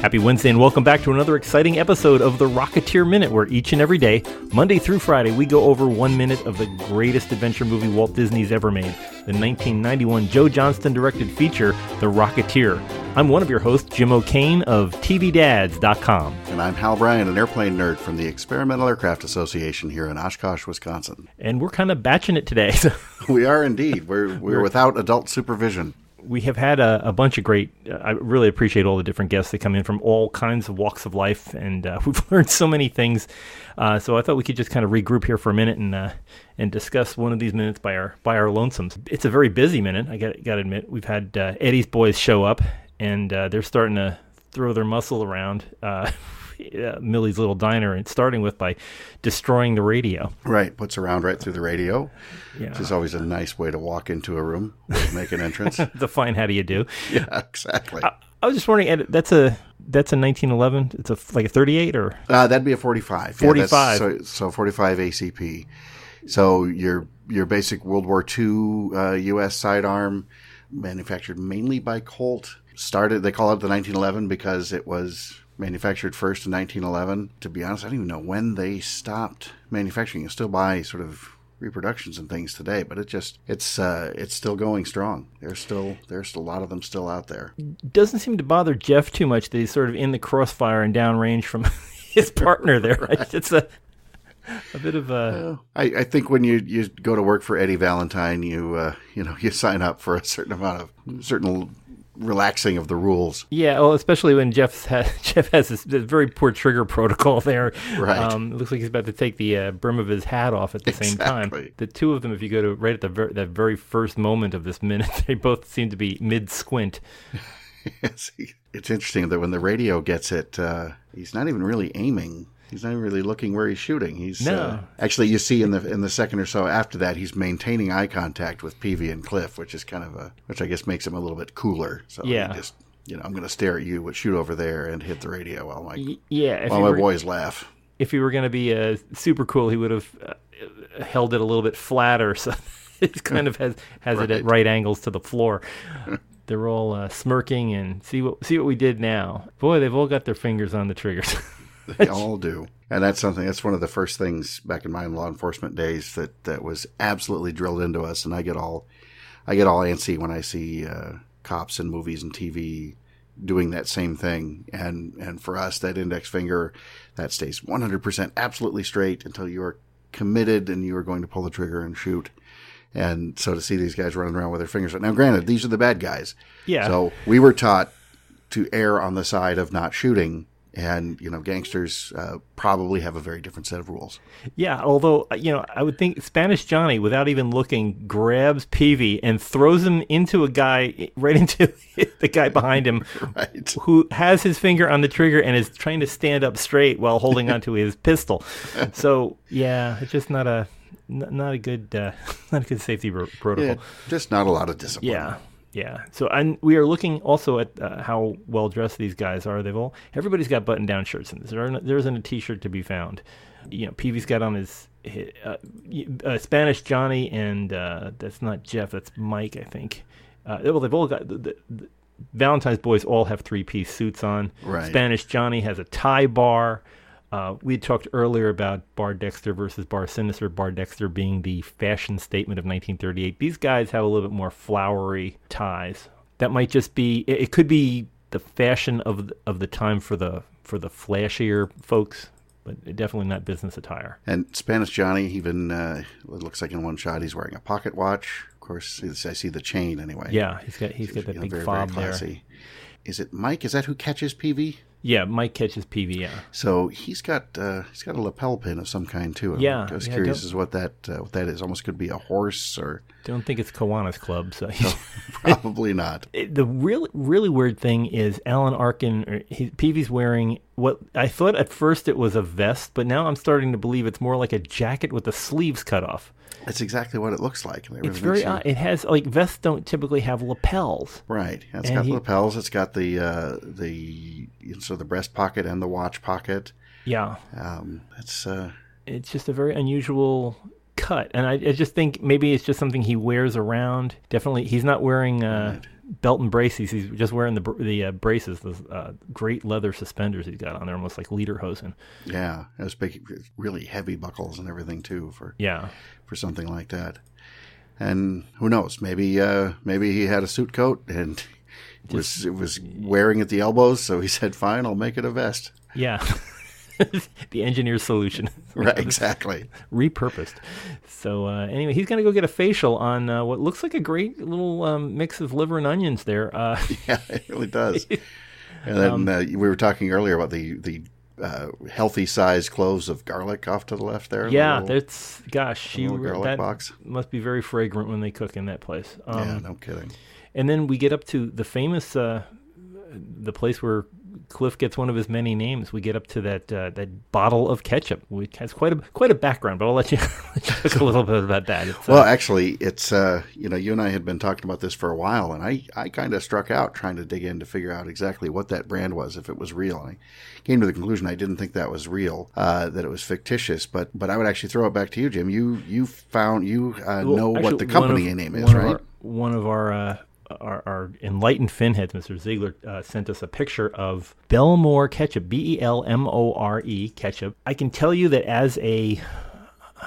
Happy Wednesday and welcome back to another exciting episode of the Rocketeer Minute, where each and every day, Monday through Friday, we go over one minute of the greatest adventure movie Walt Disney's ever made, the 1991 Joe Johnston directed feature, The Rocketeer. I'm one of your hosts, Jim O'Kane of TVDads.com. And I'm Hal Bryan, an airplane nerd from the Experimental Aircraft Association here in Oshkosh, Wisconsin. And we're kind of batching it today. we are indeed. We're, we're without adult supervision we have had a, a bunch of great. Uh, I really appreciate all the different guests that come in from all kinds of walks of life, and uh, we've learned so many things. Uh, so I thought we could just kind of regroup here for a minute and uh, and discuss one of these minutes by our by our lonesomes. It's a very busy minute. I got got to admit, we've had uh, Eddie's boys show up, and uh, they're starting to throw their muscle around uh, Millie's Little Diner, and starting with by destroying the radio. Right, puts around right through the radio, yeah. which is always a nice way to walk into a room, make an entrance. Define how do you do? Yeah, exactly. I, I was just wondering, that's a that's a 1911. It's a like a 38 or uh, that'd be a 45. 45. Yeah, so, so 45 ACP. So your your basic World War II uh, U.S. sidearm, manufactured mainly by Colt. Started they call it the 1911 because it was manufactured first in 1911. To be honest, I don't even know when they stopped manufacturing. You still buy sort of reproductions and things today, but it just it's uh, it's still going strong. There's still there's a lot of them still out there. Doesn't seem to bother Jeff too much that he's sort of in the crossfire and downrange from his partner there. right. It's a a bit of a. I, I, think when you, you go to work for Eddie Valentine, you uh, you know you sign up for a certain amount of certain relaxing of the rules. Yeah, well, especially when Jeff's ha- Jeff has this, this, very poor trigger protocol there. Right. Um, it looks like he's about to take the uh, brim of his hat off at the exactly. same time. The two of them, if you go to right at the ver- that very first moment of this minute, they both seem to be mid squint. it's interesting that when the radio gets it, uh, he's not even really aiming He's not really looking where he's shooting. He's no. uh, actually you see in the in the second or so after that he's maintaining eye contact with Peevy and Cliff, which is kind of a which I guess makes him a little bit cooler. So yeah. just you know I'm going to stare at you, but shoot over there and hit the radio while my yeah while my were, boys laugh. If he were going to be uh, super cool, he would have uh, held it a little bit flatter, so it kind of has has right. it at right angles to the floor. They're all uh, smirking and see what see what we did now. Boy, they've all got their fingers on the triggers. They all do. And that's something, that's one of the first things back in my law enforcement days that, that was absolutely drilled into us. And I get all, I get all antsy when I see uh, cops in movies and TV doing that same thing. And, and for us, that index finger, that stays 100% absolutely straight until you are committed and you are going to pull the trigger and shoot. And so to see these guys running around with their fingers. Now, granted, these are the bad guys. Yeah. So we were taught to err on the side of not shooting and you know gangsters uh, probably have a very different set of rules. Yeah, although uh, you know I would think Spanish Johnny, without even looking, grabs Peevy and throws him into a guy right into the guy behind him, right. who has his finger on the trigger and is trying to stand up straight while holding onto his pistol. So yeah, it's just not a not a good uh, not a good safety protocol. Yeah, just not a lot of discipline. Yeah. Yeah. So and we are looking also at uh, how well dressed these guys are. They've all everybody's got button down shirts in this. There, there isn't a t-shirt to be found. You know, Peevy's got on his, his uh, uh, Spanish Johnny, and uh, that's not Jeff. That's Mike, I think. Uh, well, they've all got the, the, the Valentine's boys all have three-piece suits on. Right. Spanish Johnny has a tie bar. Uh, we talked earlier about Bar Dexter versus Bar Sinister. Bar Dexter being the fashion statement of 1938. These guys have a little bit more flowery ties. That might just be. It, it could be the fashion of the, of the time for the for the flashier folks, but definitely not business attire. And Spanish Johnny, even uh, it looks like in one shot he's wearing a pocket watch. Of course, I see the chain anyway. Yeah, he's got he's got that you know, big very, fob very there. Is it Mike? Is that who catches Peevy? Yeah, Mike catches Peevy. Yeah. So he's got uh, he's got a lapel pin of some kind too. Yeah. I was yeah, curious as what that uh, what that is. Almost could be a horse or. Don't think it's Kiwanis Club. So no, probably not. the really really weird thing is Alan Arkin. He, Peevy's wearing what I thought at first it was a vest, but now I'm starting to believe it's more like a jacket with the sleeves cut off. That's exactly what it looks like. It's very odd. It has like vests don't typically have lapels. Right. It's and got he, lapels. It's got the uh, the so the breast pocket and the watch pocket. Yeah. Um, it's uh, it's just a very unusual cut, and I, I, just think maybe it's just something he wears around. Definitely, he's not wearing. Uh, right belt and braces. He's just wearing the the uh, braces, the uh, great leather suspenders he's got on there, almost like lederhosen. Yeah, it was big, really heavy buckles and everything too for Yeah, for something like that. And who knows? Maybe uh, maybe he had a suit coat and was was wearing at the elbows. So he said, "Fine, I'll make it a vest." yeah. the engineer's solution. Right, exactly. repurposed. So uh, anyway, he's gonna go get a facial on uh, what looks like a great little um, mix of liver and onions there. Uh, Yeah, it really does. And then Um, uh, we were talking earlier about the the uh, healthy sized cloves of garlic off to the left there. the yeah, little- that's gosh, she garlic that box. must be very fragrant when they cook in that place. Um, yeah, no kidding. And then we get up to the famous, uh, the place where Cliff gets one of his many names. We get up to that uh, that bottle of ketchup, which has quite a quite a background. But I'll let you, let you talk a little bit about that. It's, uh, Well, actually, it's uh, you know you and I had been talking about this for a while, and I I kind of struck out trying to dig in to figure out exactly what that brand was, if it was real. And I came to the conclusion I didn't think that was real, uh, that it was fictitious. But but I would actually throw it back to you, Jim. You you found you uh, well, know actually, what the company of- name is, right? Our, one of our. Our, our enlightened finheads, Mr. Ziegler, uh, sent us a picture of Belmore ketchup, B E L M O R E ketchup. I can tell you that as a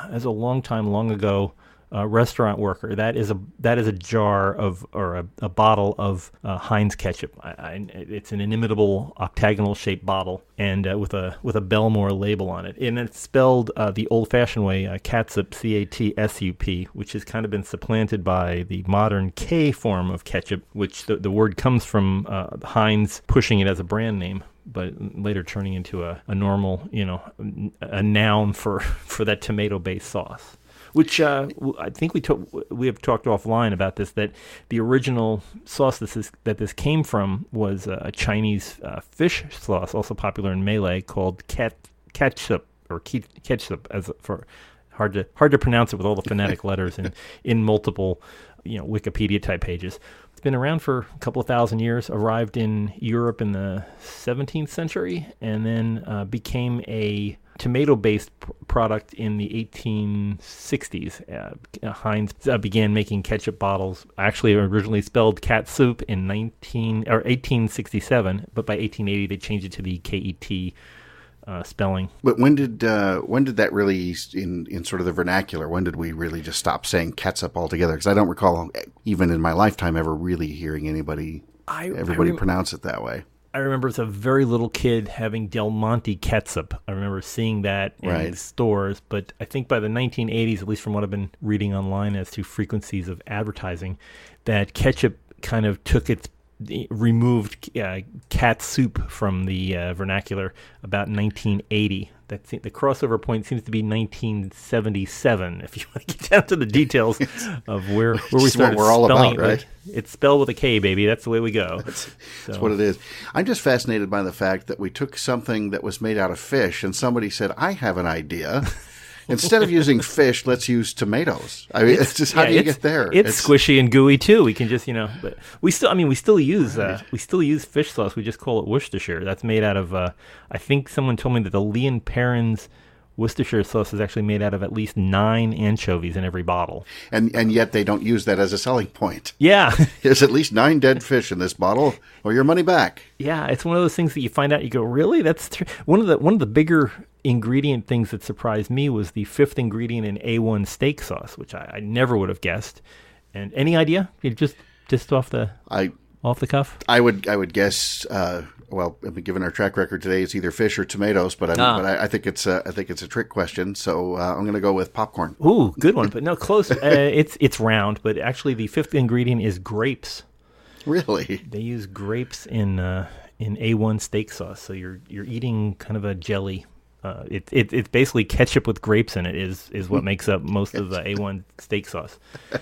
as a long time long ago uh, restaurant worker, that is a that is a jar of or a, a bottle of uh, Heinz ketchup. I, I, it's an inimitable octagonal shaped bottle and uh, with a with a Belmore label on it, and it's spelled uh, the old fashioned way, uh, catsup, C A T S U P, which has kind of been supplanted by the modern K form of ketchup, which the, the word comes from uh, Heinz pushing it as a brand name but later turning into a, a normal, you know, a noun for, for that tomato-based sauce. Which uh, I think we to- we have talked offline about this that the original sauce this is, that this came from was a Chinese uh, fish sauce, also popular in Malay, called ket ketchup or ke- ketchup as for hard to hard to pronounce it with all the phonetic letters in in multiple you know Wikipedia type pages. It's been around for a couple of thousand years. Arrived in Europe in the 17th century, and then uh, became a tomato-based p- product in the 1860s. Uh, Heinz uh, began making ketchup bottles. Actually, originally spelled cat soup in 19 or 1867, but by 1880 they changed it to the KET uh, spelling. But when did uh, when did that really in in sort of the vernacular? When did we really just stop saying catsup altogether? Because I don't recall even in my lifetime ever really hearing anybody I, everybody I, rem- pronounce it that way. I remember as a very little kid having Del Monte ketchup. I remember seeing that in Right. stores, but I think by the 1980s, at least from what I've been reading online as to frequencies of advertising, that ketchup kind of took its removed uh, cat soup from the uh, vernacular about 1980. That the crossover point seems to be 1977. If you want to get down to the details of where where we started we're all spelling about, right? like- it's spelled with a K, baby. That's the way we go. That's So- what it is. I'm just fascinated by the fact that we took something that was made out of fish and somebody said, I have an idea. Instead of using fish, let's use tomatoes. I mean, it's, just how Yeah, do you get there? It's, squishy and gooey too. We can just you know, but we still. I mean, we still use uh, we still use fish sauce. We just call it Worcestershire. That's made out of. Uh, I think someone told me that the Lea and Perrins Worcestershire sauce is actually made out of at least nine anchovies in every bottle. and and yet they don't use that as a selling point. Yeah, There's at least nine dead fish in this bottle, or your money back. yeah. It's one of those things that you find out. You go, really? That's tr-. one of the one of the bigger ingredient things that surprised me was the fifth ingredient in A1 steak sauce, which I, I never would have guessed. And any idea? You just just off the I off the cuff? I would I would guess. Uh, well, I mean, given our track record today, it's either fish or tomatoes. But, I'm, Ah. but I, I think it's a, I think it's a trick question. So uh, I'm going to go with popcorn. Ooh, good one, but no, close. uh, it's it's round, but actually the fifth ingredient is grapes. Really? They use grapes in uh, in A1 steak sauce, so you're you're eating kind of a jelly. Uh, it, it it's basically ketchup with grapes in it is is what makes up most of the A1 steak sauce.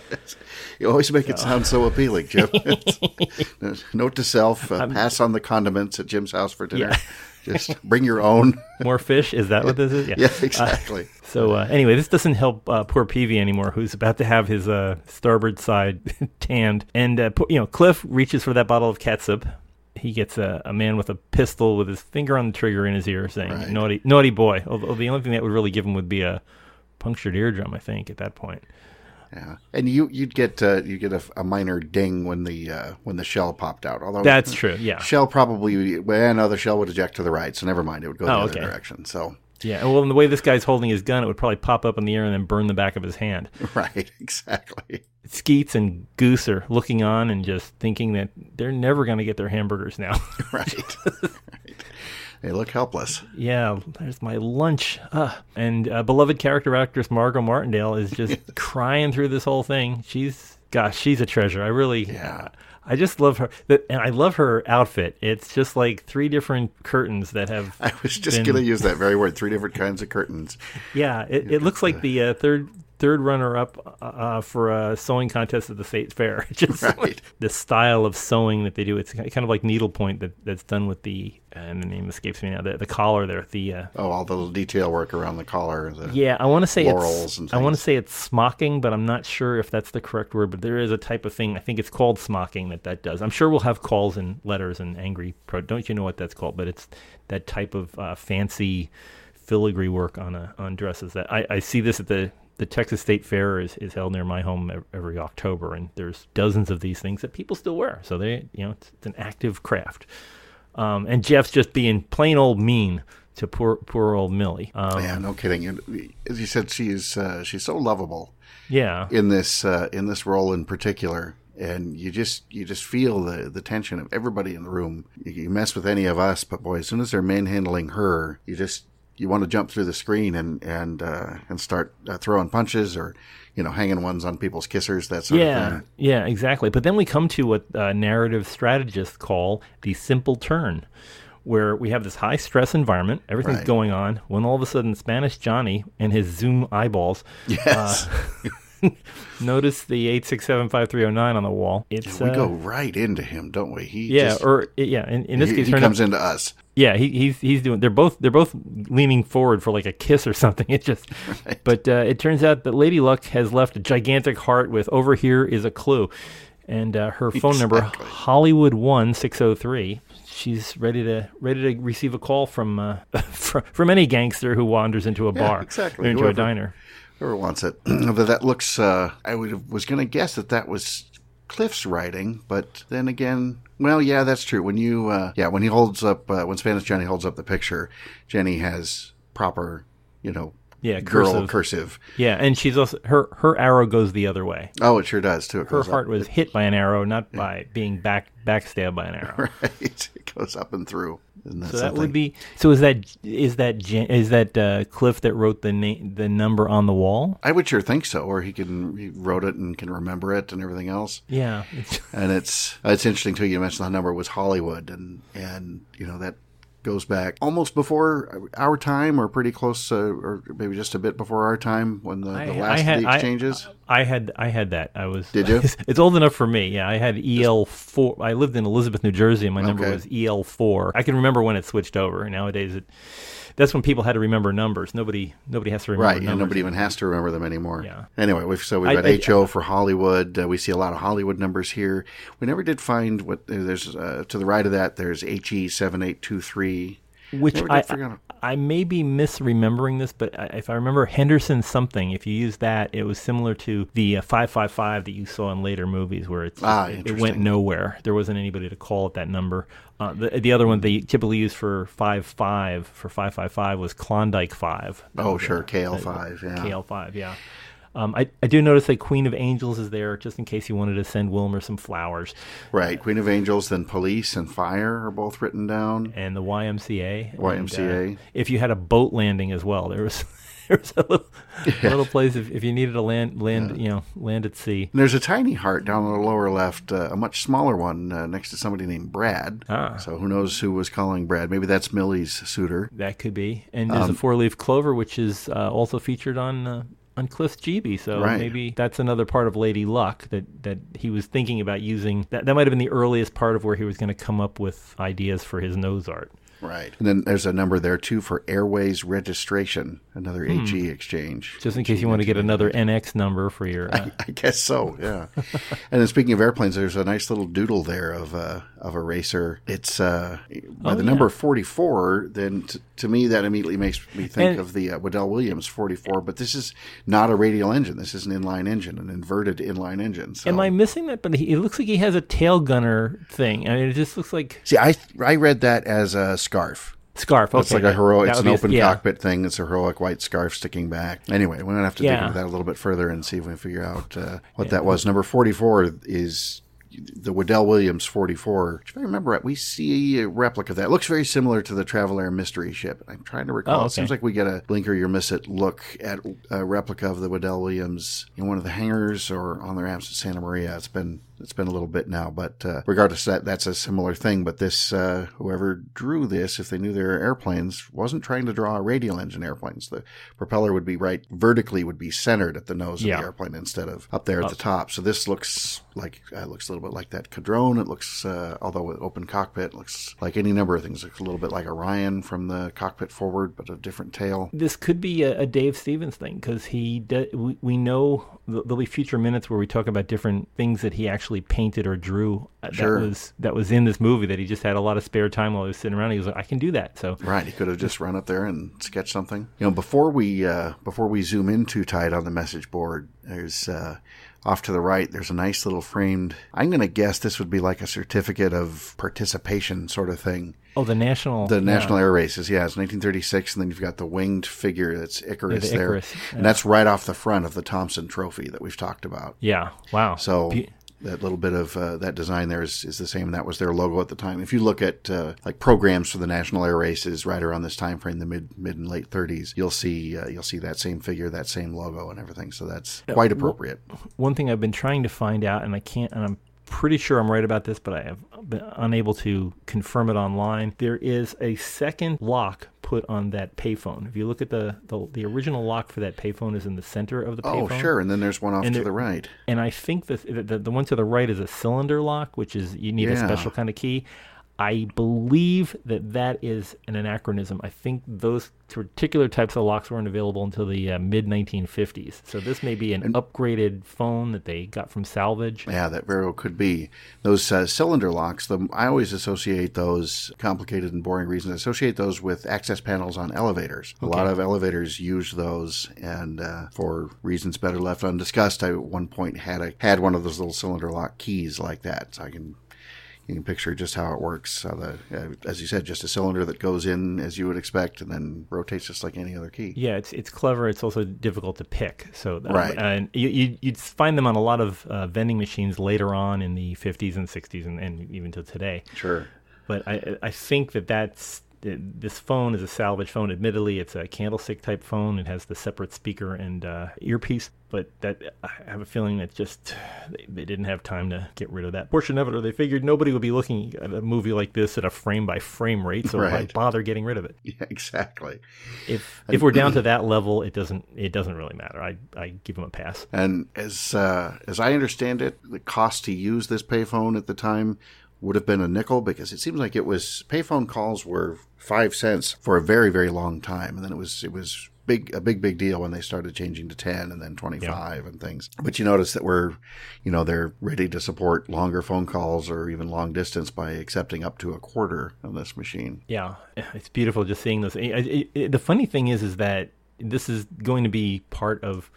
You always make it sound so appealing, Jim. Note to self: uh, pass on the condiments at Jim's house for dinner. Yeah. Just bring your own. More fish? Is that what this is? Yeah, exactly. So uh, anyway, this doesn't help uh, poor Peevy anymore, who's about to have his uh, starboard side tanned. And uh, you know, Cliff reaches for that bottle of catsup. He gets a, a man with a pistol with his finger on the trigger in his ear, saying, Right. "Naughty, naughty boy." Although the only thing that would really give him would be a punctured eardrum, I think, at that point. Yeah, and you you'd get uh, you get a, a minor ding when the uh, when the shell popped out. Although That's true. Yeah. shell probably well, no, the shell would eject to the right, so never mind. It would go the Oh, other okay. direction. So Yeah. Well, in the way this guy's holding his gun, it would probably pop up in the air and then burn the back of his hand. right, exactly. Skeets and Goose are looking on and just thinking that they're never going to get their hamburgers now. Right. right. They look helpless. yeah, there's my lunch. Uh, and uh, beloved character actress Margot Martindale is just crying through this whole thing. She's, gosh, she's a treasure. I really, Yeah. I just love her. And I love her outfit. It's just like three different curtains that have. I was just been- going to use that very word. Three different kinds of curtains. Yeah, it, it looks like the uh, third third runner up uh, for a sewing contest at the state fair. Just Right. the style of sewing that they do. It's kind of like needlepoint that that's done with the and the name escapes me now. The, the collar there. The uh, Oh, all the little detail work around the collar. The, yeah, I want to say it's, I want to say it's smocking, but I'm not sure if that's the correct word. But there is a type of thing. I think it's called smocking that that does. I'm sure we'll have calls and letters and angry pro. Don't you know what that's called? But it's that type of uh, fancy filigree work on a, on dresses. That I, I see this at the the Texas State Fair is, is held near my home every October, and there's dozens of these things that people still wear. So they, you know, it's, it's an active craft. Um, and Jeff's just being plain old mean to poor poor old Millie. Um, yeah, no kidding. And as you said, she's uh, she's so lovable yeah, in this uh, in this role in particular, and you just you just feel the the tension of everybody in the room. You, you mess with any of us, but boy, as soon as they're manhandling her, you just you want to jump through the screen and and uh, and start uh, throwing punches or you know hanging ones on people's kissers that sort of Yeah, thing. yeah, exactly. But then we come to what uh, narrative strategists call the simple turn, where we have this high stress environment, everything's Right. going on, when all of a sudden Spanish Johnny and his Zoom eyeballs Yes, notice the eight six seven five three zero nine on the wall. It's we uh, go right into him, don't we? He yeah, just, or yeah, in, in this he, case, he comes name- into us. Yeah, he, he's he's doing. They're both they're both leaning forward for like a kiss or something. It just, but uh, it turns out that Lady Luck has left a gigantic heart with "Over here is a clue," and uh, her phone number Hollywood one six zero three. She's ready to ready to receive a call from uh, from, from any gangster who wanders into a Yeah, bar exactly. or into a diner. Whoever wants it. Although that looks, uh, I would was going to guess that that was Cliff's writing, but then again, well, yeah, that's true. When you, uh, yeah, when he holds up, uh, when Spanish Jenny holds up the picture, Jenny has proper, you know, Yeah, girl cursive. cursive. Yeah, and she's also her her arrow goes the other way. Oh, it sure does too. It Her heart up, was hit by an arrow, not by being back backstabbed by an arrow. right. It goes up and through. So that something? would be. So is that is that is that uh, Cliff that wrote the name the number on the wall? I would sure think so. Or he can he wrote it and can remember it and everything else. Yeah. It's, And it's it's interesting too. You mentioned the number was Hollywood, and and you know that goes back almost before our time, or pretty close, uh, or maybe just a bit before our time when the, the last of the I- exchanges. I, had I had that. I was. Did you? It's old enough for me. Yeah, I had EL four. I lived in Elizabeth, New Jersey, and my number Okay. was EL four. I can remember when it switched over. Nowadays, it that's when people had to remember numbers. Nobody nobody has to remember Right, numbers. and nobody even has to remember them anymore. Yeah. Anyway, we've so we've got I- HO for Hollywood. Uh, we see a lot of Hollywood numbers here. We never did find what uh, there's uh, to the right of that. There's HE seven eight two three. Which I, out- I may be misremembering this, but I- if I remember Henderson something, if you use that, it was similar to the uh, 555 that you saw in later movies where it's Ah, it, it went nowhere. There wasn't anybody to call at that number. Uh, the, the other one they typically use for 55 for 555 was Klondike 5. That Oh, sure, uh, KL uh, five. Yeah. KL5, yeah. Um, I, I do notice that Queen of Angels is there just in case you wanted to send Wilmer some flowers. Right. Queen of Angels, then Police and Fire are both written down. and the YMCA. YMCA. And, uh, if you had a boat landing as well, there was there was a little, a little place if, if you needed to land land you know land at sea. And there's a tiny heart down on the lower left, uh, a much smaller one uh, next to somebody named Brad. Ah. So who knows who was calling Brad? Maybe that's Millie's suitor. That could be. And there's Um, a four leaf clover which is uh, also featured on. On Cliff's Gee Bee, so Right. maybe that's another part of Lady Luck that, that he was thinking about using. That that might have been the earliest part of where he was going to come up with ideas for his nose art. Right. And then there's a number there too for airways registration, another AG exchange. Just in case you want to get another NX number for your. Uh, I guess so, yeah. and then speaking of airplanes, there's a nice little doodle there of a of a racer. It's uh, by Oh, the yeah. number 44. Then t- to me, that immediately makes me think And- of the uh, Wedell Williams 44. But this is not a radial engine. This is an inline engine, an inverted inline engine. So. Am I missing that? But he, it looks like he has a tail gunner thing. I mean, it just looks like See, I I read that as a scarf. scarf. It's like a heroic. that It's an be a- open yeah. cockpit thing. It's a heroic white scarf sticking back. Anyway, we're gonna have to dig into that a little bit further and see if we can figure out uh, what that was. Number forty-four is the Wedell Williams forty-four. If I remember right, we see a replica of that. It looks very similar to the Travel Air mystery ship. I'm trying to recall. Oh, It seems like we get a blink or you miss it look at a replica of the Wedell Williams in one of the hangars or on their ramps at Santa Maria. It's been it's been a little bit now, but uh, regardless, that that's a similar thing. But this, uh, whoever drew this, if they knew they were airplanes, wasn't trying to draw a radial engine airplanes. The propeller would be right vertically, would be centered at the nose Yeah. of the airplane instead of up there at the top. So this looks like uh, looks a little bit like that Caudron. It looks, uh, although with open cockpit, looks like any number of things. It looks a little bit like Orion from the cockpit forward, but a different tail. This could be a, a Dave Stevens thing because he de- we, we know there'll be future minutes where we talk about different things that he actually painted or drew uh, Sure. that was that was in this movie that he just had a lot of spare time while he was sitting around. He was like, I can do that. So Right, he could have just run up there and sketched something. You know, before we uh, before we zoom in too tight on the message board, there's uh, off to the right. There's a nice little framed. I'm going to guess this would be like a certificate of participation sort of thing. oh, the national The yeah. National Air Races, yeah, it's 1936, and then you've got the winged figure that's Icarus the there, Icarus, and that's right off the front of the Thompson Trophy that we've talked about. Yeah. Wow. So Be- that little bit of uh, that design there is, is the same. That was their logo at the time. If you look at uh, like programs for the national air races right around this time frame, the mid mid and late 30s, you'll see uh, you'll see that same figure, that same logo, and everything. So that's quite appropriate. one thing I've been trying to find out, and I can't, and I'm pretty sure I'm right about this, but I have been unable to confirm it online. There is a second lock put on that payphone. If you look at the the, the original lock for that payphone is in the center of the Oh, sure. And then there's one off And to there- the right. And I think the, the the one to the right is a cylinder lock, which is you need a special kind of key. I believe that that is an anachronism. I think those particular types of locks weren't available until the uh, mid 1950s. So this may be an upgraded phone that they got from salvage. Yeah, that very well could be. Those uh, cylinder locks, the, I always associate those, complicated and boring reasons, I associate those with access panels on elevators. A lot of elevators use those, and uh, for reasons better left undiscussed, I at one point had a had one of those little cylinder lock keys like that, so I can. You can picture just how it works. How the, uh, as you said, just a cylinder that goes in as you would expect, and then rotates just like any other key. Yeah, it's it's clever. It's also difficult to pick. So um, Right. and you, you you'd find them on a lot of uh, vending machines later on in the 50s and 60s and, and even to today. Sure. But I I think that that's this phone is a salvage phone. Admittedly, it's a candlestick type phone. It has the separate speaker and uh, earpiece. But that I have a feeling that just they, they didn't have time to get rid of that portion of it, or they figured nobody would be looking at a movie like this at a frame by frame rate. So why bother getting rid of it? Yeah, exactly. if if we're down to that level, it doesn't it doesn't really matter. I I give them a pass. And as uh, as I understand it, the cost to use this payphone at the time would have been a nickel because it seems like it was payphone calls were five cents for a very very long time, and then it was it was big a big big deal when they started changing to ten and then twenty five and things. But you notice that we're you know they're ready to support longer phone calls or even long distance by accepting up to a quarter on this machine. Yeah, it's beautiful just seeing those. It, it, it- the funny thing is, is that this is going to be part of,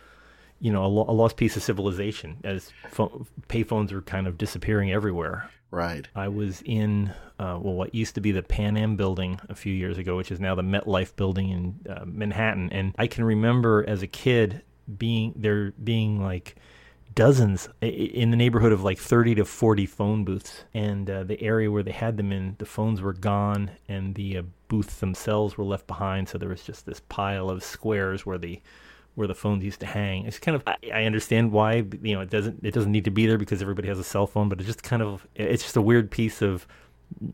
you know, a, lo- a lost piece of civilization as pho- payphones are kind of disappearing everywhere. Right. I was in uh, well, what used to be the Pan Am building a few years ago, which is now the MetLife building in uh, Manhattan, and I can remember as a kid being there being like dozens in the neighborhood of like 30 to 40 phone booths and uh, the area where they had them in the phones were gone and the uh, booths themselves were left behind so there was just this pile of squares where the where the phones used to hang. It's kind of I, understand why you know it doesn't it doesn't need to be there because everybody has a cell phone but it just kind of it's just a weird piece of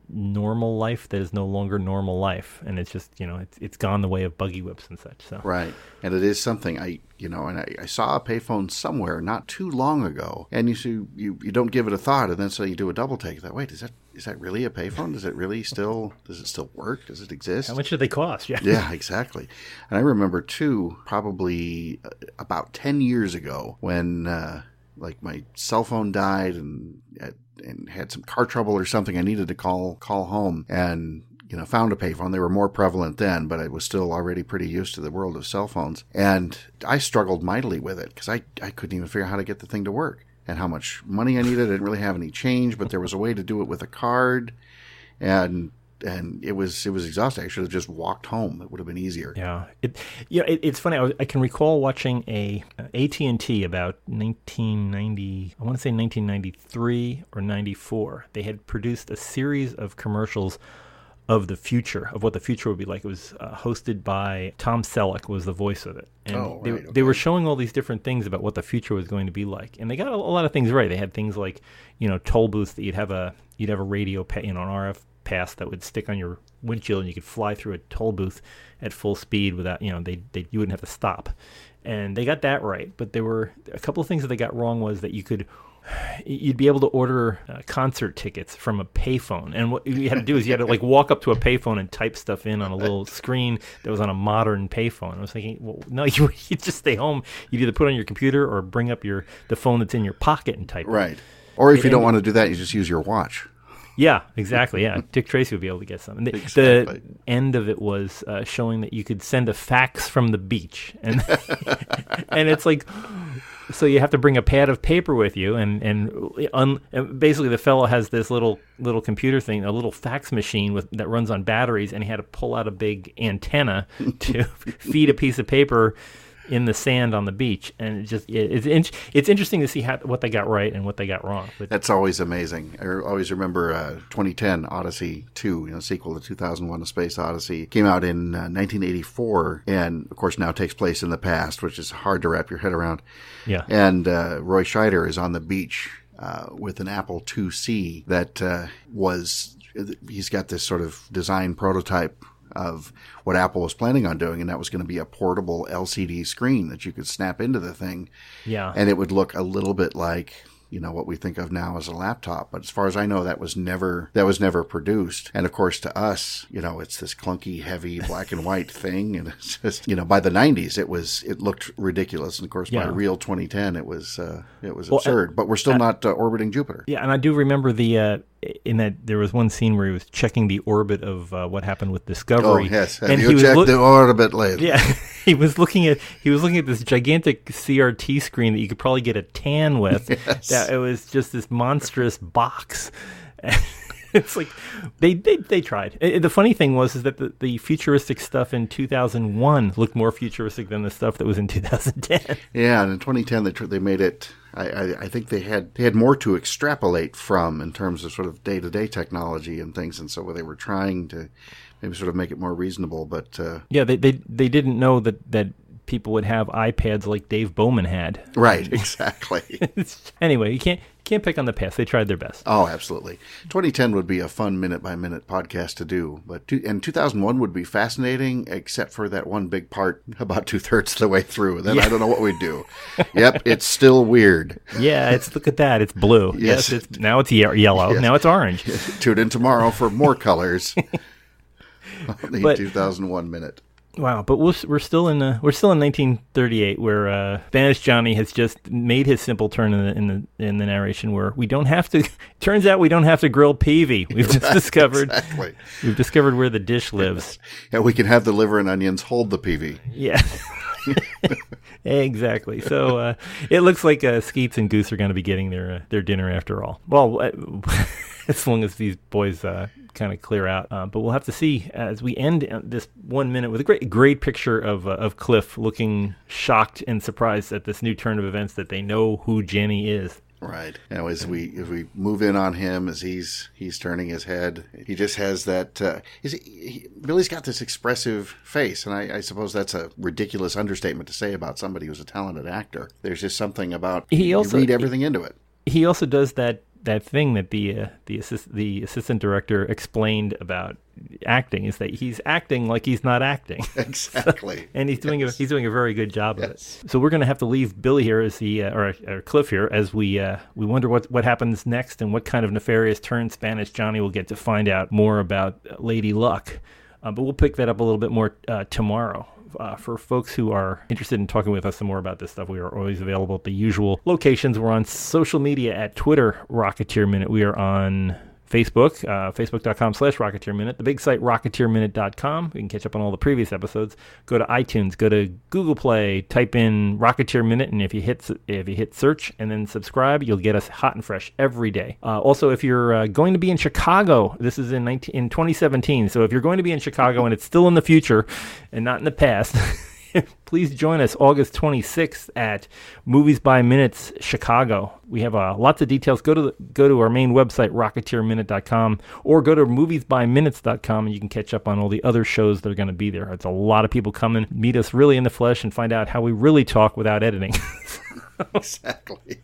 normal life that is no longer normal life, and it's just you know it's it's gone the way of buggy whips and such. So Right. And it is something I, you know, and I, I saw a payphone somewhere not too long ago, and you see, you, you don't give it a thought, and then so you do a double take. That wait, is that is that really a payphone? Does it really still does it still work? Does it exist? how much do they cost? Yeah. yeah, exactly. And I remember too, probably uh, about ten years ago, when uh, like my cell phone died and and had some car trouble or something. I needed to call call home and you know found a payphone. They were more prevalent then, but I was still already pretty used to the world of cell phones, and I struggled mightily with it because I I couldn't even figure out how to get the thing to work and how much money I needed. I didn't really have any change, but there was a way to do it with a card, and and it was it was exhausting. I should have just walked home. It would have been easier. Yeah, it yeah it, it's funny. I, was, I can recall watching a AT and T about 1990. I want to say 1993 or 94. They had produced a series of commercials of the future of what the future would be like. It was uh, hosted by Tom Selleck was the voice of it, and Oh, they, right, they were showing all these different things about what the future was going to be like, and they got a, a lot of things right. They had things like you know toll booths that you'd have a you'd have a radio you know an RF pass that would stick on your windshield and you could fly through a toll booth at full speed without you know they, they you wouldn't have to stop and they got that right but there were a couple of things that they got wrong was that you could you'd be able to order uh, concert tickets from a payphone and what you had to do is you had to like walk up to a payphone and type stuff in on a little screen that was on a modern payphone i was thinking well no you you just stay home you'd either put it on your computer or bring up your the phone that's in your pocket and type it. Right. Or if you And- don't want to do that, you just use your watch. Yeah, exactly. Yeah, Dick Tracy would be able to get something. The, Exactly. the end of it was uh, showing that you could send a fax from the beach, and and it's like, so you have to bring a pad of paper with you, and and, un, and basically the fellow has this little little computer thing, a little fax machine with that runs on batteries, and he had to pull out a big antenna to feed a piece of paper in the sand on the beach, and it just it, it's in, it's interesting to see how, what they got right and what they got wrong. But That's always amazing. I always remember uh, 2010 Odyssey 2, you know, sequel to 2001: A Space Odyssey, came out in uh, 1984, and of course now takes place in the past, which is hard to wrap your head around. yeah, And uh, Roy Scheider is on the beach uh, with an Apple IIc that uh, was. He's got this sort of design prototype of what Apple was planning on doing, and that was going to be a portable LCD screen that you could snap into the thing. Yeah. and it would look a little bit like you know what we think of now as a laptop but as far as i know that was never that was never produced. And of course to us you know it's this clunky heavy black and white thing and it's just you know by the 90s it was it looked ridiculous and of course by real 2010 it was uh it was Well, absurd. but we're still not uh, orbiting jupiter. Yeah, and I do remember the uh, in that there was one scene where he was checking the orbit of uh, what happened with Discovery. oh yes have and you he was checked look- the orbit lately yeah, he was looking at he was looking at this gigantic CRT screen that you could probably get a tan with. Yes. That it was just this monstrous box. it's like they, they they tried. Uh, The funny thing was is that the, the futuristic stuff in 2001 looked more futuristic than the stuff that was in 2010. Yeah, and in 2010 they tr- they made it. I, I, I think they had they had more to extrapolate from in terms of sort of day to day technology and things, and so they were trying to maybe sort of make it more reasonable. But uh, Yeah, they they they didn't know that that people would have iPads like Dave Bowman had. right, exactly. anyway, you can't can't pick on the past. They tried their best. oh, absolutely. 2010 would be a fun minute by minute podcast to do, but two, and 2001 would be fascinating, except for that one big part about two thirds of the way through. Then I don't know what we'd do. yep, it's still weird. Yeah, it's look at that. It's blue. Yes. Yes, it's now it's ye- yellow. Yes. Now it's orange. Tune in tomorrow for more colors. on the But- 2001 minute. Wow, but we're, we're still in uh, we're still in 1938, where uh, Spanish Johnny has just made his simple turn in the in the in the narration, where we don't have to. Turns out we don't have to grill Peevy. We've just discovered Exactly. we've discovered where the dish lives. Yeah, we can have the liver and onions hold the Peevy. Yeah. exactly. So uh, it looks like uh, Skeets and Goose are going to be getting their uh, their dinner after all. Well, uh, as long as these boys uh, kind of clear out. Uh, but we'll have to see as we end uh, this one minute with a great great picture of uh, of Cliff looking shocked and surprised at this new turn of events that they know who Jenny is. Right. Now, as we as we move in on him, as he's he's turning his head, he just has that. Uh, is he, he, Billy's got this expressive face, and I, I suppose that's a ridiculous understatement to say about somebody who's a talented actor. There's just something about He you read everything into it. he also does that that thing that the uh, the assist, the assistant director explained about acting is that he's acting like he's not acting. Exactly. and he's doing Yes. a he's doing a very good job of it. So we're going to have to leave Billy here as the uh, or, or Cliff here as we uh, we wonder what what happens next and what kind of nefarious turn Spanish Johnny will get to find out more about Lady Luck. Uh, but we'll pick that up a little bit more uh, tomorrow. Uh, for folks who are interested in talking with us some more about this stuff, we are always available at the usual locations. We're on social media at Twitter, Rocketeer Minute. We are on Facebook, uh, facebook.com slash Rocketeer Minute, the big site, rocketeerminute.com. You can catch up on all the previous episodes. Go to iTunes, go to Google Play, type in Rocketeer Minute, and if you hit if you hit search and then subscribe, you'll get us hot and fresh every day. Uh, also, if you're uh, going to be in Chicago, this is in 19, in 2017. So if you're going to be in Chicago and it's still in the future and not in the past. please join us August 26th at Movies by Minutes Chicago. We have uh, lots of details. Go to the, go to our main website rocketeerminute.com or go to moviesbyminutes.com and you can catch up on all the other shows that are going to be there. It's a lot of people coming, meet us really in the flesh and find out how we really talk without editing. exactly.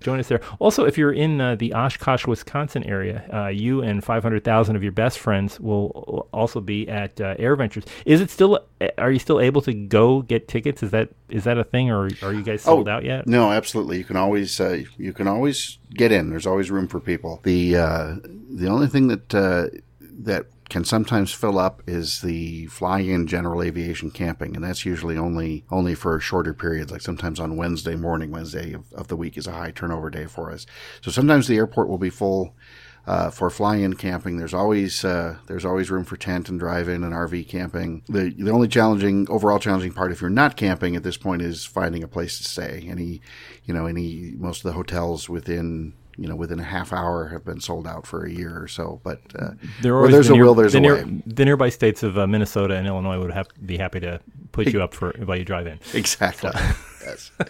Join us there. Also, if you're in uh, the Oshkosh, Wisconsin area, uh, you and 500,000 of your best friends will also be at uh, AirVentures. Is it still? Are you still able to go get tickets? Is that is that a thing, or are you guys sold out yet? No, absolutely. You can always uh, you can always get in. There's always room for people. The uh, the only thing that uh, that can sometimes fill up is the fly-in general aviation camping, and that's usually only only for shorter periods. Like sometimes on Wednesday morning, Wednesday of, of the week is a high turnover day for us. So sometimes the airport will be full. Uh, for fly-in camping, there's always uh, there's always room for tent and drive-in and RV camping. The the only challenging overall challenging part, if you're not camping at this point, is finding a place to stay. Any, you know, any most of the hotels within you know within a half hour have been sold out for a year or so. But uh, There where there's the a near- will, there's the a near- way. The nearby states of uh, Minnesota and Illinois would have be happy to put you up for while you drive in. Exactly. yes.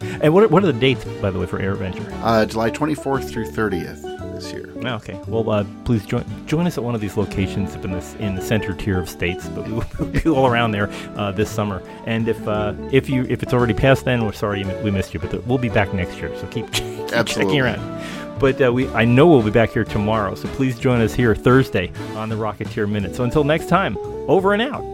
And what are, what are the dates, by the way, for Air Adventure? Uh, July 24th through 30th this year. Oh, okay. Well, uh, please join join us at one of these locations up in this in the center tier of states, but we will be all around there uh, this summer. And if uh, if you if it's already past then, we're sorry we missed you, but we'll be back next year. So keep, keep checking Absolutely. around. But uh, we I know we'll be back here tomorrow, so please join us here Thursday on the Rocketeer Minute. So until next time, over and out.